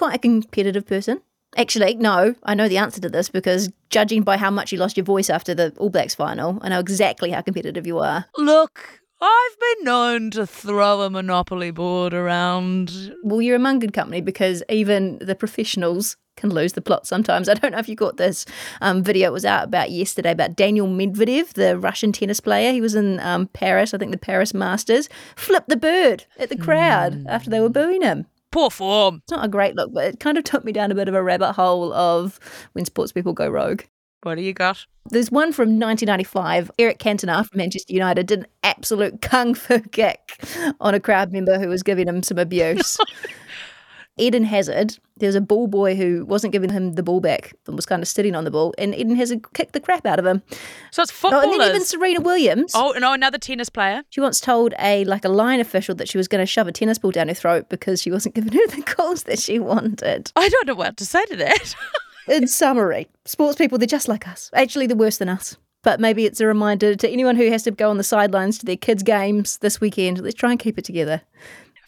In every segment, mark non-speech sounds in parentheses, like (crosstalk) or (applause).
quite a competitive person. Actually, no, I know the answer to this because judging by how much you lost your voice after the All Blacks final, I know exactly how competitive you are. Look, I've been known to throw a Monopoly board around. Well, you're among good company because even the professionals can lose the plot sometimes. I don't know if you got this um, video. It was out about yesterday about Daniel Medvedev, the Russian tennis player. He was in um, Paris, I think the Paris Masters, flipped the bird at the crowd mm. after they were booing him. Poor form. It's not a great look, but it kind of took me down a bit of a rabbit hole of when sports people go rogue. What do you got? There's one from 1995. Eric Cantona from Manchester United did an absolute kung fu kick on a crowd member who was giving him some abuse. (laughs) Eden Hazard, there's a ball boy who wasn't giving him the ball back and was kind of sitting on the ball, and Eden Hazard kicked the crap out of him. So it's footballers. Oh, and then even Serena Williams. Oh no, oh, another tennis player. She once told a like a line official that she was going to shove a tennis ball down her throat because she wasn't (laughs) giving her the calls that she wanted. I don't know what to say to that. (laughs) In summary, sports people they're just like us. Actually, they're worse than us. But maybe it's a reminder to anyone who has to go on the sidelines to their kids' games this weekend. Let's try and keep it together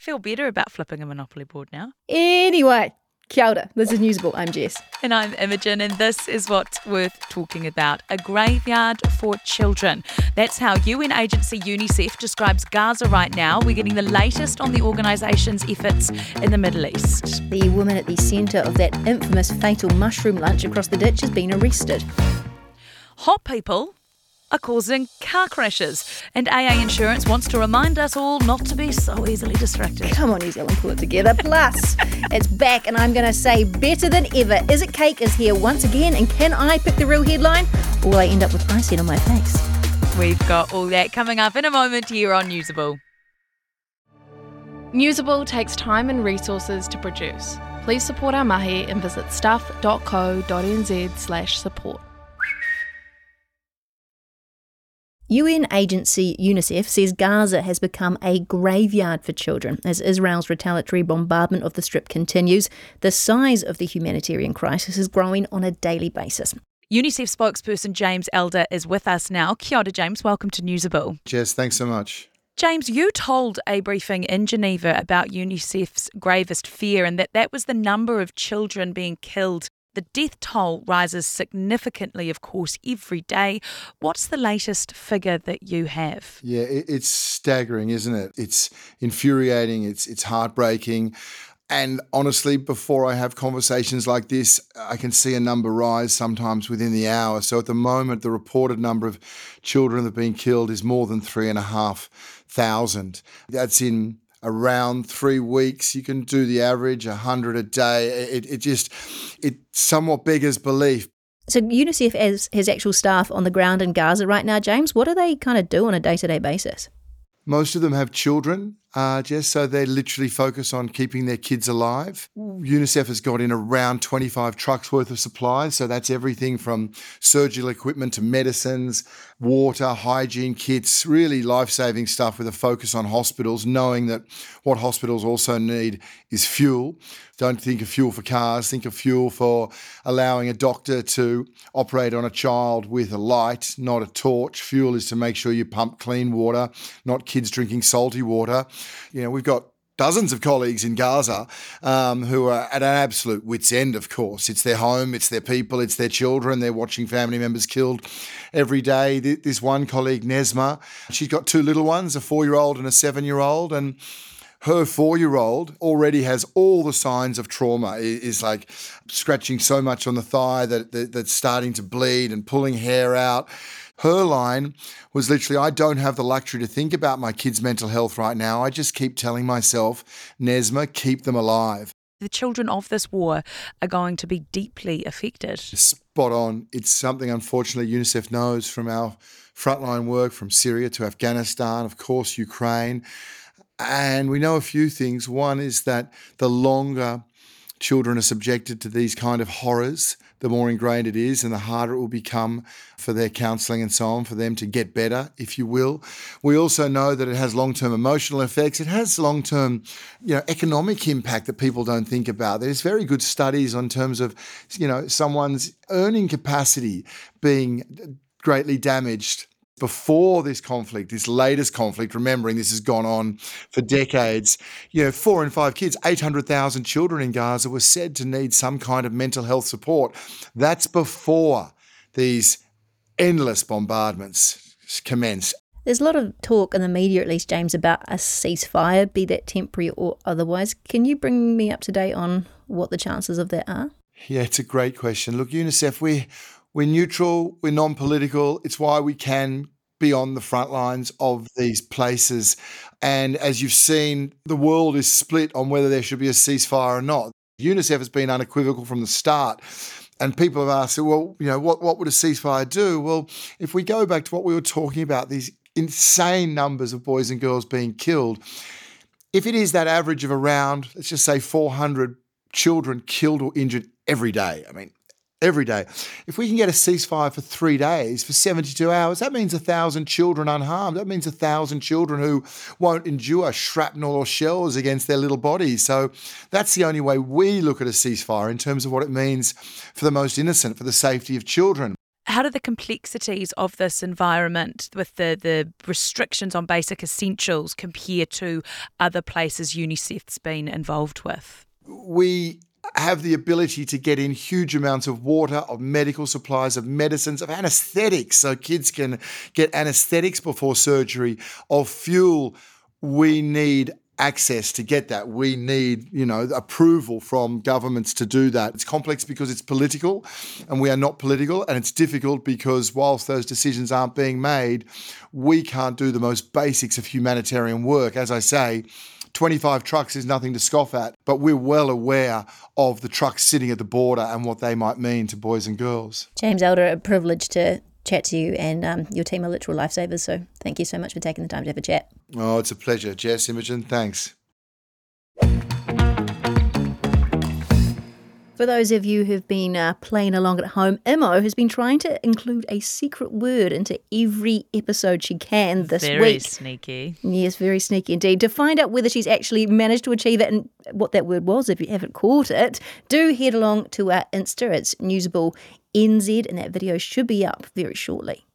feel better about flipping a Monopoly board now. Anyway, kia ora. This is Newsable. I'm Jess. (laughs) And I'm Imogen, and this is what's worth talking about a graveyard for children. That's how UN agency UNICEF describes Gaza right now. We're getting the latest on the organisation's efforts in the Middle East. The woman at the centre of that infamous fatal mushroom lunch across the ditch has been arrested. Hot people are causing car crashes. And AA Insurance wants to remind us all not to be so easily distracted. Come on, New Zealand, pull it together. Plus, it's back, and I'm going to say better than ever. Is It Cake is here once again, and can I pick the real headline? Or will I end up with icing on my face? We've got all that coming up in a moment here on Newsable. Newsable takes time and resources to produce. Please support our mahi and visit stuff.co.nz UN agency UNICEF says Gaza has become a graveyard for children as Israel's retaliatory bombardment of the Strip continues. The size of the humanitarian crisis is growing on a daily basis. UNICEF spokesperson James Elder is with us now. Kia ora, James. Welcome to Newsable. Jess, thanks so much. James, you told a briefing in Geneva about UNICEF's gravest fear and that that was the number of children being killed the death toll rises significantly, of course, every day. What's the latest figure that you have? Yeah, it's staggering, isn't it? It's infuriating, it's, it's heartbreaking. And honestly, before I have conversations like this, I can see a number rise sometimes within the hour. So at the moment, the reported number of children that have been killed is more than three and a half thousand. That's in around three weeks. You can do the average, 100 a day. It, it just, it somewhat beggars belief. So UNICEF has, has actual staff on the ground in Gaza right now, James. What do they kind of do on a day-to-day basis? Most of them have children, uh, Jess, so they literally focus on keeping their kids alive. UNICEF has got in around 25 trucks worth of supplies, so that's everything from surgical equipment to medicines, water, hygiene kits, really life saving stuff with a focus on hospitals, knowing that what hospitals also need is fuel. Don't think of fuel for cars, think of fuel for allowing a doctor to operate on a child with a light, not a torch. Fuel is to make sure you pump clean water, not kids drinking salty water. You know, we've got dozens of colleagues in Gaza um, who are at an absolute wit's end, of course. It's their home, it's their people, it's their children. They're watching family members killed every day. This one colleague, Nesma, she's got two little ones, a four year old and a seven year old. And her four year old already has all the signs of trauma, is like scratching so much on the thigh that, that that's starting to bleed and pulling hair out her line was literally, I don't have the luxury to think about my kids' mental health right now. I just keep telling myself, Nesma, keep them alive. The children of this war are going to be deeply affected. Spot on. It's something, unfortunately, UNICEF knows from our frontline work from Syria to Afghanistan, of course, Ukraine. And we know a few things. One is that the longer children are subjected to these kind of horrors, the more ingrained it is and the harder it will become for their counselling and so on, for them to get better, if you will. We also know that it has long term emotional effects. It has long term, you know, economic impact that people don't think about. There's very good studies on terms of, you know, someone's earning capacity being greatly damaged before this conflict, this latest conflict, remembering this has gone on for decades, you know, four in five kids, 800,000 children in Gaza were said to need some kind of mental health support. That's before these endless bombardments commence. There's a lot of talk in the media, at least, James, about a ceasefire, be that temporary or otherwise. Can you bring me up to date on what the chances of that are? Yeah, it's a great question. Look, UNICEF, we we're neutral, we're non-political. It's why we can be on the front lines of these places. And as you've seen, the world is split on whether there should be a ceasefire or not. UNICEF has been unequivocal from the start. And people have asked, well, you know, what, what would a ceasefire do? Well, if we go back to what we were talking about, these insane numbers of boys and girls being killed. If it is that average of around, let's just say 400 children killed or injured every day, I mean, every day. If we can get a ceasefire for three days, for 72 hours, that means a thousand children unharmed. That means a thousand children who won't endure shrapnel or shells against their little bodies. So that's the only way we look at a ceasefire in terms of what it means for the most innocent, for the safety of children how do the complexities of this environment with the, the restrictions on basic essentials compare to other places UNICEF's been involved with? We have the ability to get in huge amounts of water, of medical supplies, of medicines, of anesthetics, so kids can get anesthetics before surgery, of fuel. We need access to get that. We need, you know, approval from governments to do that. It's complex because it's political and we are not political. And it's difficult because whilst those decisions aren't being made, we can't do the most basics of humanitarian work. As I say, 25 trucks is nothing to scoff at, but we're well aware of the trucks sitting at the border and what they might mean to boys and girls. James Elder, a privilege to chat to you, and um, your team are literal lifesavers. So thank you so much for taking the time to have a chat. Oh, it's a pleasure, Jess Imogen. Thanks. For those of you who've been uh, playing along at home, Imo has been trying to include a secret word into every episode she can this very week. Very sneaky. Yes, very sneaky indeed. To find out whether she's actually managed to achieve it and what that word was, if you haven't caught it, do head along to our Insta. It's Newsable NZ, and that video should be up very shortly.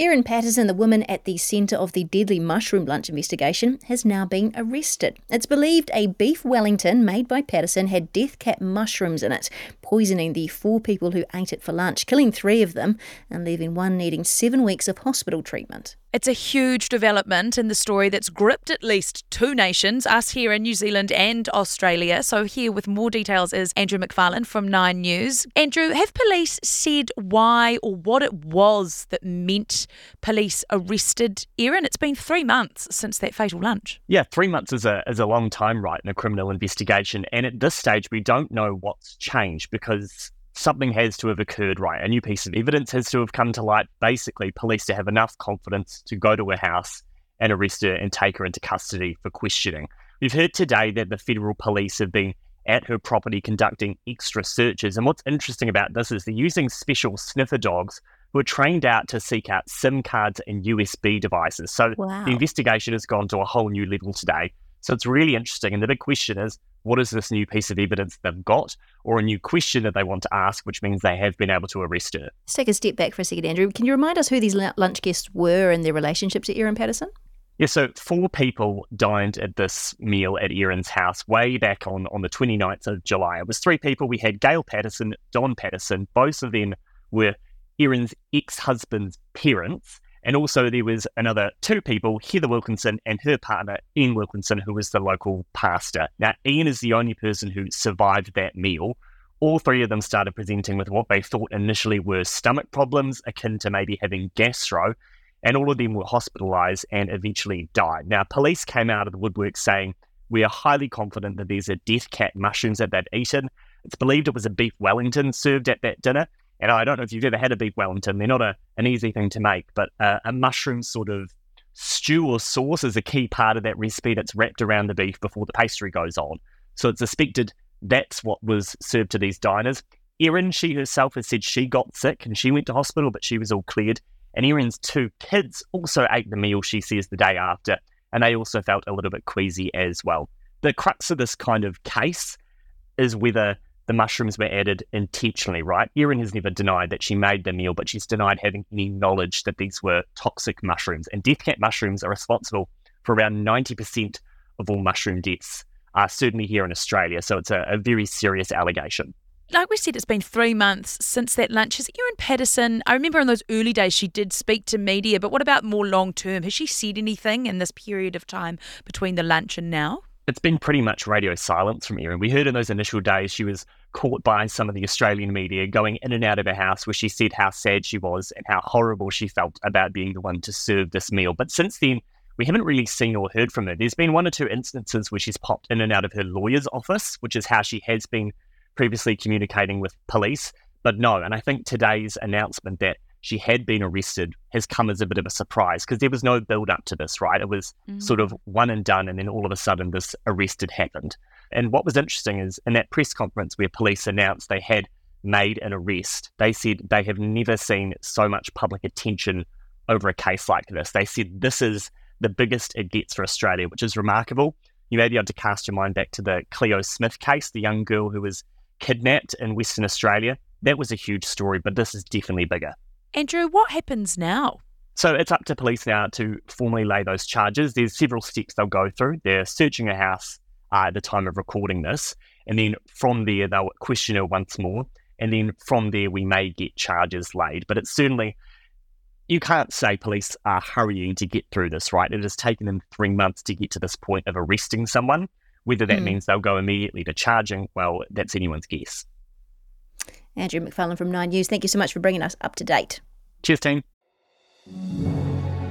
Erin Patterson, the woman at the centre of the deadly mushroom lunch investigation, has now been arrested. It's believed a beef Wellington made by Patterson had death cap mushrooms in it, poisoning the four people who ate it for lunch, killing three of them and leaving one needing seven weeks of hospital treatment. It's a huge development in the story that's gripped at least two nations, us here in New Zealand and Australia. So, here with more details is Andrew McFarlane from Nine News. Andrew, have police said why or what it was that meant police arrested Erin? It's been three months since that fatal lunch. Yeah, three months is a, is a long time, right, in a criminal investigation. And at this stage, we don't know what's changed because something has to have occurred, right? A new piece of evidence has to have come to light. Basically, police to have enough confidence to go to her house and arrest her and take her into custody for questioning. We've heard today that the federal police have been at her property conducting extra searches. And what's interesting about this is they're using special sniffer dogs who are trained out to seek out SIM cards and USB devices. So wow. the investigation has gone to a whole new level today. So it's really interesting. And the big question is what is this new piece of evidence they've got, or a new question that they want to ask, which means they have been able to arrest her? Let's take a step back for a second, Andrew. Can you remind us who these lunch guests were and their relationship to Erin Patterson? Yeah, so four people dined at this meal at Erin's house way back on, on the 29th of July. It was three people. We had Gail Patterson, Don Patterson. Both of them were Erin's ex husband's parents. And also, there was another two people, Heather Wilkinson and her partner, Ian Wilkinson, who was the local pastor. Now, Ian is the only person who survived that meal. All three of them started presenting with what they thought initially were stomach problems, akin to maybe having gastro, and all of them were hospitalized and eventually died. Now, police came out of the woodwork saying, We are highly confident that these are death cap mushrooms that they'd eaten. It's believed it was a beef Wellington served at that dinner, and I don't know if you've ever had a beef Wellington. They're not a, an easy thing to make, but uh, a mushroom sort of stew or sauce is a key part of that recipe that's wrapped around the beef before the pastry goes on. So it's suspected that's what was served to these diners. Erin, she herself has said she got sick and she went to hospital, but she was all cleared. And Erin's two kids also ate the meal, she says, the day after, and they also felt a little bit queasy as well. The crux of this kind of case is whether the mushrooms were added intentionally, right? Erin has never denied that she made the meal, but she's denied having any knowledge that these were toxic mushrooms. And death cap mushrooms are responsible for around 90% of all mushroom deaths, uh, certainly here in Australia. So it's a, a very serious allegation like we said, it's been three months since that lunch. Has Erin Patterson, I remember in those early days she did speak to media, but what about more long term? Has she said anything in this period of time between the lunch and now? It's been pretty much radio silence from Erin. We heard in those initial days she was caught by some of the Australian media going in and out of her house where she said how sad she was and how horrible she felt about being the one to serve this meal. But since then, we haven't really seen or heard from her. There's been one or two instances where she's popped in and out of her lawyer's office, which is how she has been previously communicating with police. But no, and I think today's announcement that she had been arrested has come as a bit of a surprise because there was no build up to this, right? It was mm. sort of one and done, and then all of a sudden this arrest had happened. And what was interesting is in that press conference where police announced they had made an arrest, they said they have never seen so much public attention over a case like this. They said this is the biggest it gets for Australia, which is remarkable. You may be able to cast your mind back to the Cleo Smith case, the young girl who was kidnapped in Western Australia. That was a huge story, but this is definitely bigger. Andrew, what happens now? So it's up to police now to formally lay those charges. There's several steps they'll go through. They're searching a house uh, at the time of recording this, and then from there they'll question her once more, and then from there we may get charges laid. But it's certainly you can't say police are hurrying to get through this, right? It has taken them three months to get to this point of arresting someone. Whether that mm. means they'll go immediately to charging, well, that's anyone's guess. Andrew McFarlane from Nine News, thank you so much for bringing us up to date. Cheers, team.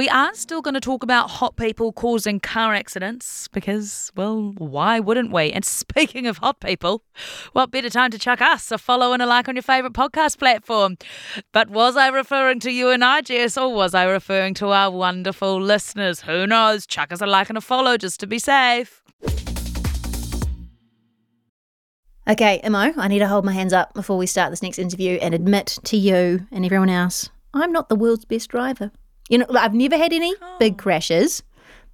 We are still going to talk about hot people causing car accidents because, well, why wouldn't we? And (laughs) speaking of hot people, what better time to chuck us a follow and a like on your favourite podcast platform? But was I referring to you and I, Jess, or was I referring to our wonderful listeners? Who knows? Chuck us a like and a follow just to be safe. Okay, Imo, I need to hold my hands up before we start this next interview and admit to you and everyone else I'm not the world's best driver. You know, I've never had any oh. big crashes,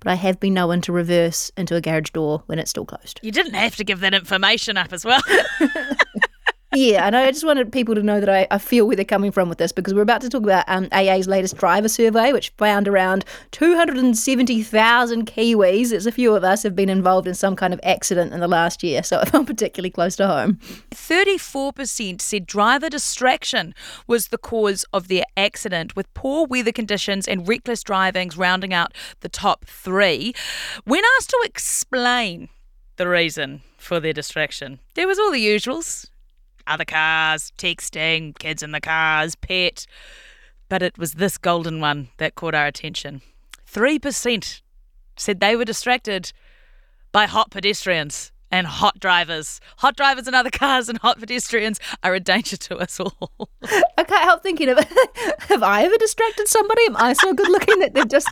but I have been known to reverse into a garage door when it's still closed. You didn't have to give that information up as well. (laughs) (laughs) yeah, and I just wanted people to know that I, I feel where they're coming from with this because we're about to talk about um, AA's latest driver survey, which found around 270,000 Kiwis, as a few of us, have been involved in some kind of accident in the last year, so (laughs) it felt particularly close to home. 34% said driver distraction was the cause of their accident, with poor weather conditions and reckless drivings rounding out the top three. When asked to explain the reason for their distraction, there was all the usuals other cars, texting, kids in the cars, pet. But it was this golden one that caught our attention. 3% said they were distracted by hot pedestrians and hot drivers. Hot drivers and other cars and hot pedestrians are a danger to us all. I can't help thinking of (laughs) have I ever distracted somebody? Am I so good looking that they've just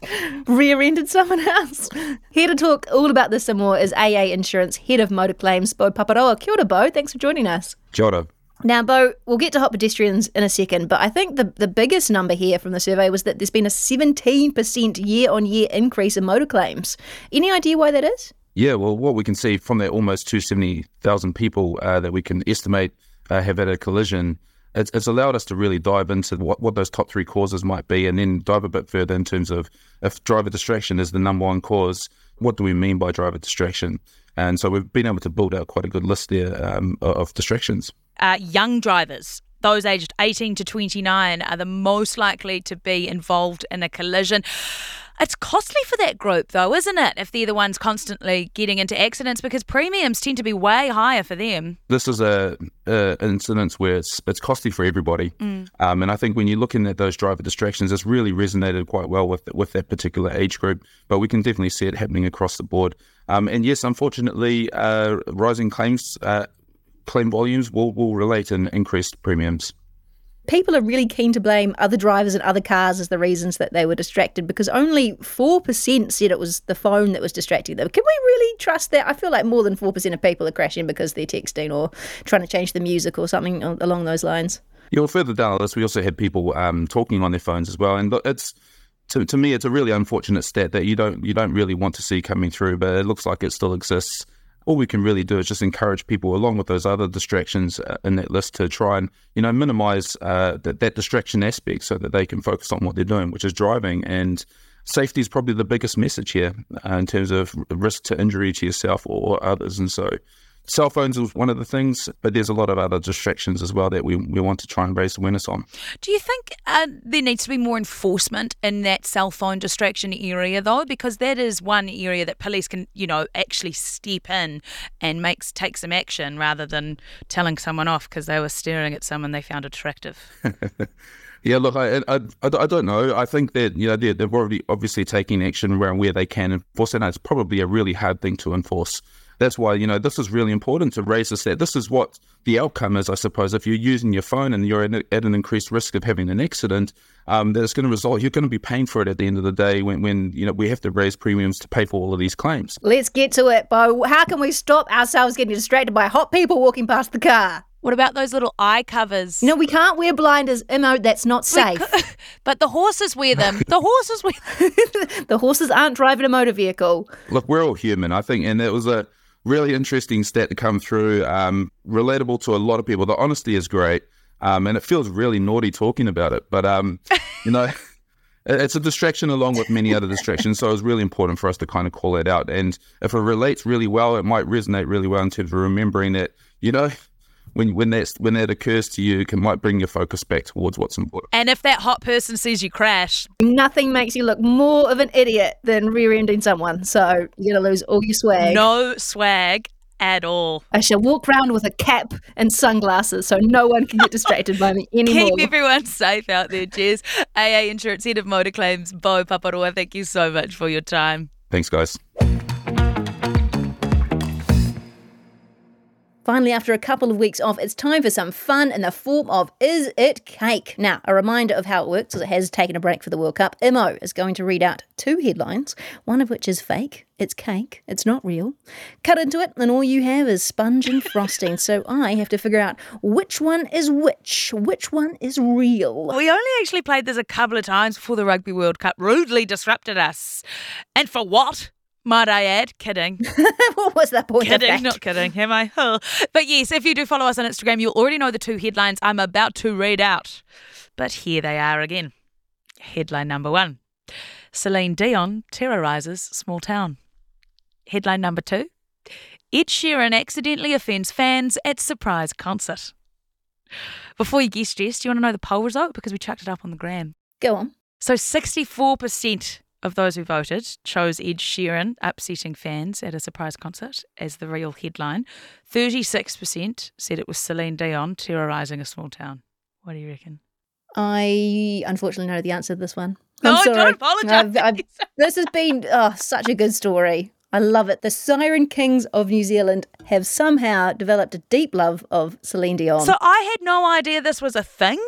rear ended someone else? Here to talk all about this and more is AA Insurance Head of Motor Claims, Bo Paparoa. Kia ora, Bo. Thanks for joining us. Kia ora. Now, Bo, we'll get to hot pedestrians in a second, but I think the, the biggest number here from the survey was that there's been a 17% year on year increase in motor claims. Any idea why that is? Yeah, well, what we can see from that almost 270,000 people uh, that we can estimate uh, have had a collision, it's, it's, allowed us to really dive into what, what those top three causes might be and then dive a bit further in terms of if driver distraction is the number one cause, what do we mean by driver distraction? And so we've been able to build out quite a good list there um, of distractions. Uh, young drivers those aged 18 to 29 are the most likely to be involved in a collision. It's costly for that group, though, isn't it? If they're the ones constantly getting into accidents, because premiums tend to be way higher for them. This is a, a incident where it's it's costly for everybody, mm. um, and I think when you're looking at those driver distractions, it's really resonated quite well with with that particular age group. But we can definitely see it happening across the board. Um, and yes, unfortunately, uh, rising claims uh, claim volumes will will relate in increased premiums people are really keen to blame other drivers and other cars as the reasons that they were distracted because only 4% said it was the phone that was distracting them. Can we really trust that? I feel like more than 4% of people are crashing because they're texting or trying to change the music or something along those lines. Yeah, well, further down the list, we also had people um, talking on their phones as well. And it's to, to me, it's a really unfortunate stat that you don't you don't really want to see coming through, but it looks like it still exists all we can really do is just encourage people, along with those other distractions uh, in that list, to try and you know minimize uh, that, that distraction aspect so that they can focus on what they're doing, which is driving. And safety is probably the biggest message here uh, in terms of risk to injury to yourself or others. And so, Cell phones is one of the things, but there's a lot of other distractions as well that we, we want to try and raise awareness on. Do you think uh, there needs to be more enforcement in that cell phone distraction area, though? Because that is one area that police can, you know, actually step in and makes take some action rather than telling someone off because they were staring at someone they found attractive. (laughs) Yeah, look, I, I, I, don't know. I think that you know they're, they've already obviously taking action around where they can enforce it. And it's probably a really hard thing to enforce. That's why, you know, this is really important to raise this that this is what the outcome is, I suppose. If you're using your phone and you're at an increased risk of having an accident, um, that it's going to result, you're going to be paying for it at the end of the day when, when, you know, we have to raise premiums to pay for all of these claims. Let's get to it, Bo. How can we stop ourselves getting distracted by hot people walking past the car? What about those little eye covers? No, we can't wear blinders, Imo, that's not safe. (laughs) but the horses wear them. The horses wear (laughs) The horses aren't driving a motor vehicle. Look, we're all human, I think, and it was a really interesting stat to come through, um, relatable to a lot of people. The honesty is great, um, and it feels really naughty talking about it, but um, you know. (laughs) It's a distraction along with many other distractions, so it's really important for us to kind of call it out. And if it relates really well, it might resonate really well in terms of remembering that, you know, when when that when that occurs to you, it might bring your focus back towards what's important. And if that hot person sees you crash, nothing makes you look more of an idiot than rear-ending someone. So you're gonna lose all your swag. No swag at all. I shall walk around with a cap and sunglasses so no one can get distracted by me (laughs) anymore. Keep everyone safe out there, Jess. AA Insurance Head of Motor Claims, Bo Paparoa, thank you so much for your time. Thanks, guys. Finally, after a couple of weeks off, it's time for some fun in the form of Is It Cake? Now, a reminder of how it works, as it has taken a break for the World Cup. Imo is going to read out two headlines, one of which is fake. It's cake, it's not real. Cut into it, and all you have is sponge and frosting. so I have to figure out which one is which, which one is real. We only actually played this a couple of times before the Rugby World Cup rudely disrupted us. And for what? Might I add? Kidding. (laughs) what was that point? Kidding, not kidding. Am I? Oh. But yes, if you do follow us on Instagram, you'll already know the two headlines I'm about to read out. But here they are again. Headline number one Celine Dion terrorizes small town. Headline number two Ed Sheeran accidentally offends fans at surprise concert. Before you guess, Jess, do you want to know the poll result? Because we chucked it up on the gram. Go on. So 64% of those who voted chose Ed Sheeran upsetting fans at a surprise concert as the real headline. 36% said it was Celine Dion terrorising a small town. What do you reckon? I unfortunately know the answer to this one. I'm no, sorry. don't apologise. I've, I've, this has been oh, such a good story. I love it. The Siren Kings of New Zealand have somehow developed a deep love of Celine Dion. So I had no idea this was a thing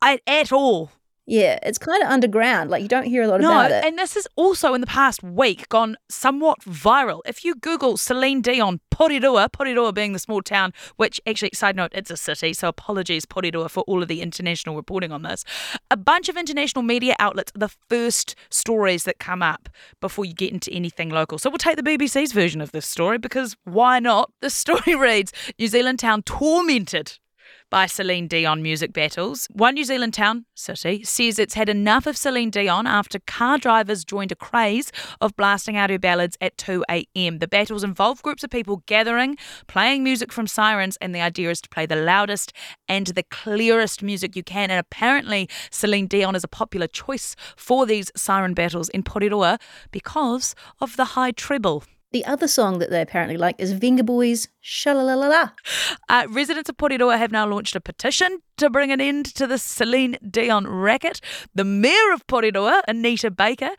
I, at all. Yeah, it's kind of underground. Like you don't hear a lot no, about it. And this has also in the past week gone somewhat viral. If you Google Celine Dion Porirua, Porirua being the small town, which actually, side note, it's a city, so apologies, Porirua, for all of the international reporting on this. A bunch of international media outlets are the first stories that come up before you get into anything local. So we'll take the BBC's version of this story because why not? The story (laughs) reads New Zealand town tormented by Celine Dion music battles. One New Zealand town, city, says it's had enough of Celine Dion after car drivers joined a craze of blasting out her ballads at 2 a.m. The battles involve groups of people gathering, playing music from sirens, and the idea is to play the loudest and the clearest music you can. And apparently, Celine Dion is a popular choice for these siren battles in Porirua because of the high treble. The other song that they apparently like is Venga Boys Shalalalala. Uh, residents of Porirua have now launched a petition to bring an end to the Celine Dion racket. The mayor of Porirua, Anita Baker,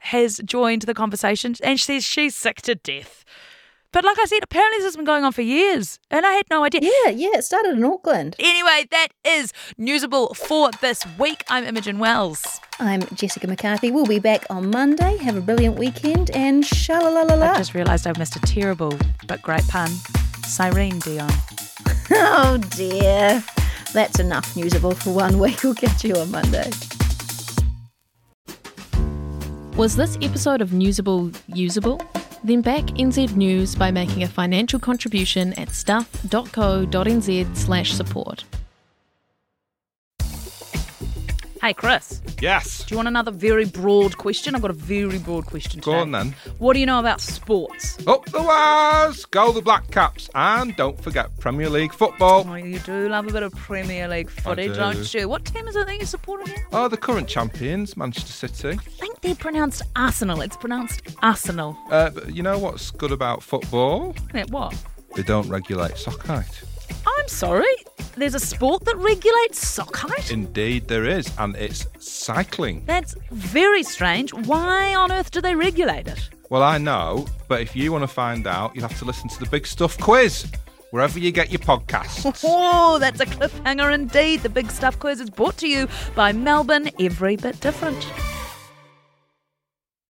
has joined the conversation and she says she's sick to death. But like I said, apparently this has been going on for years, and I had no idea. Yeah, yeah, it started in Auckland. Anyway, that is Newsable for this week. I'm Imogen Wells. I'm Jessica McCarthy. We'll be back on Monday. Have a brilliant weekend and shalala. I just realised I've missed a terrible but great pun. Cyrene Dion. (laughs) Oh dear. That's enough newsable for one week. We'll catch you on Monday. Was this episode of Newsable usable? Then back NZ News by making a financial contribution at stuff.co.nz slash support. Hey, Chris, Yes. do you want another very broad question? I've got a very broad question Go on then. What do you know about sports? Up the wires! Go the Black Caps. And don't forget Premier League football. Oh, you do love a bit of Premier League footy, do. don't you? What team is it that you're supporting again? Oh, the current champions, Manchester City. I think they're pronounced Arsenal. It's pronounced Arsenal. Uh, but you know what's good about football? Yeah, what? They don't regulate sock height. I'm sorry. There's a sport that regulates sock height? Indeed, there is, and it's cycling. That's very strange. Why on earth do they regulate it? Well, I know, but if you want to find out, you'll have to listen to the Big Stuff quiz wherever you get your podcasts. (laughs) Oh, that's a cliffhanger indeed. The Big Stuff Quiz is brought to you by Melbourne Every Bit Different.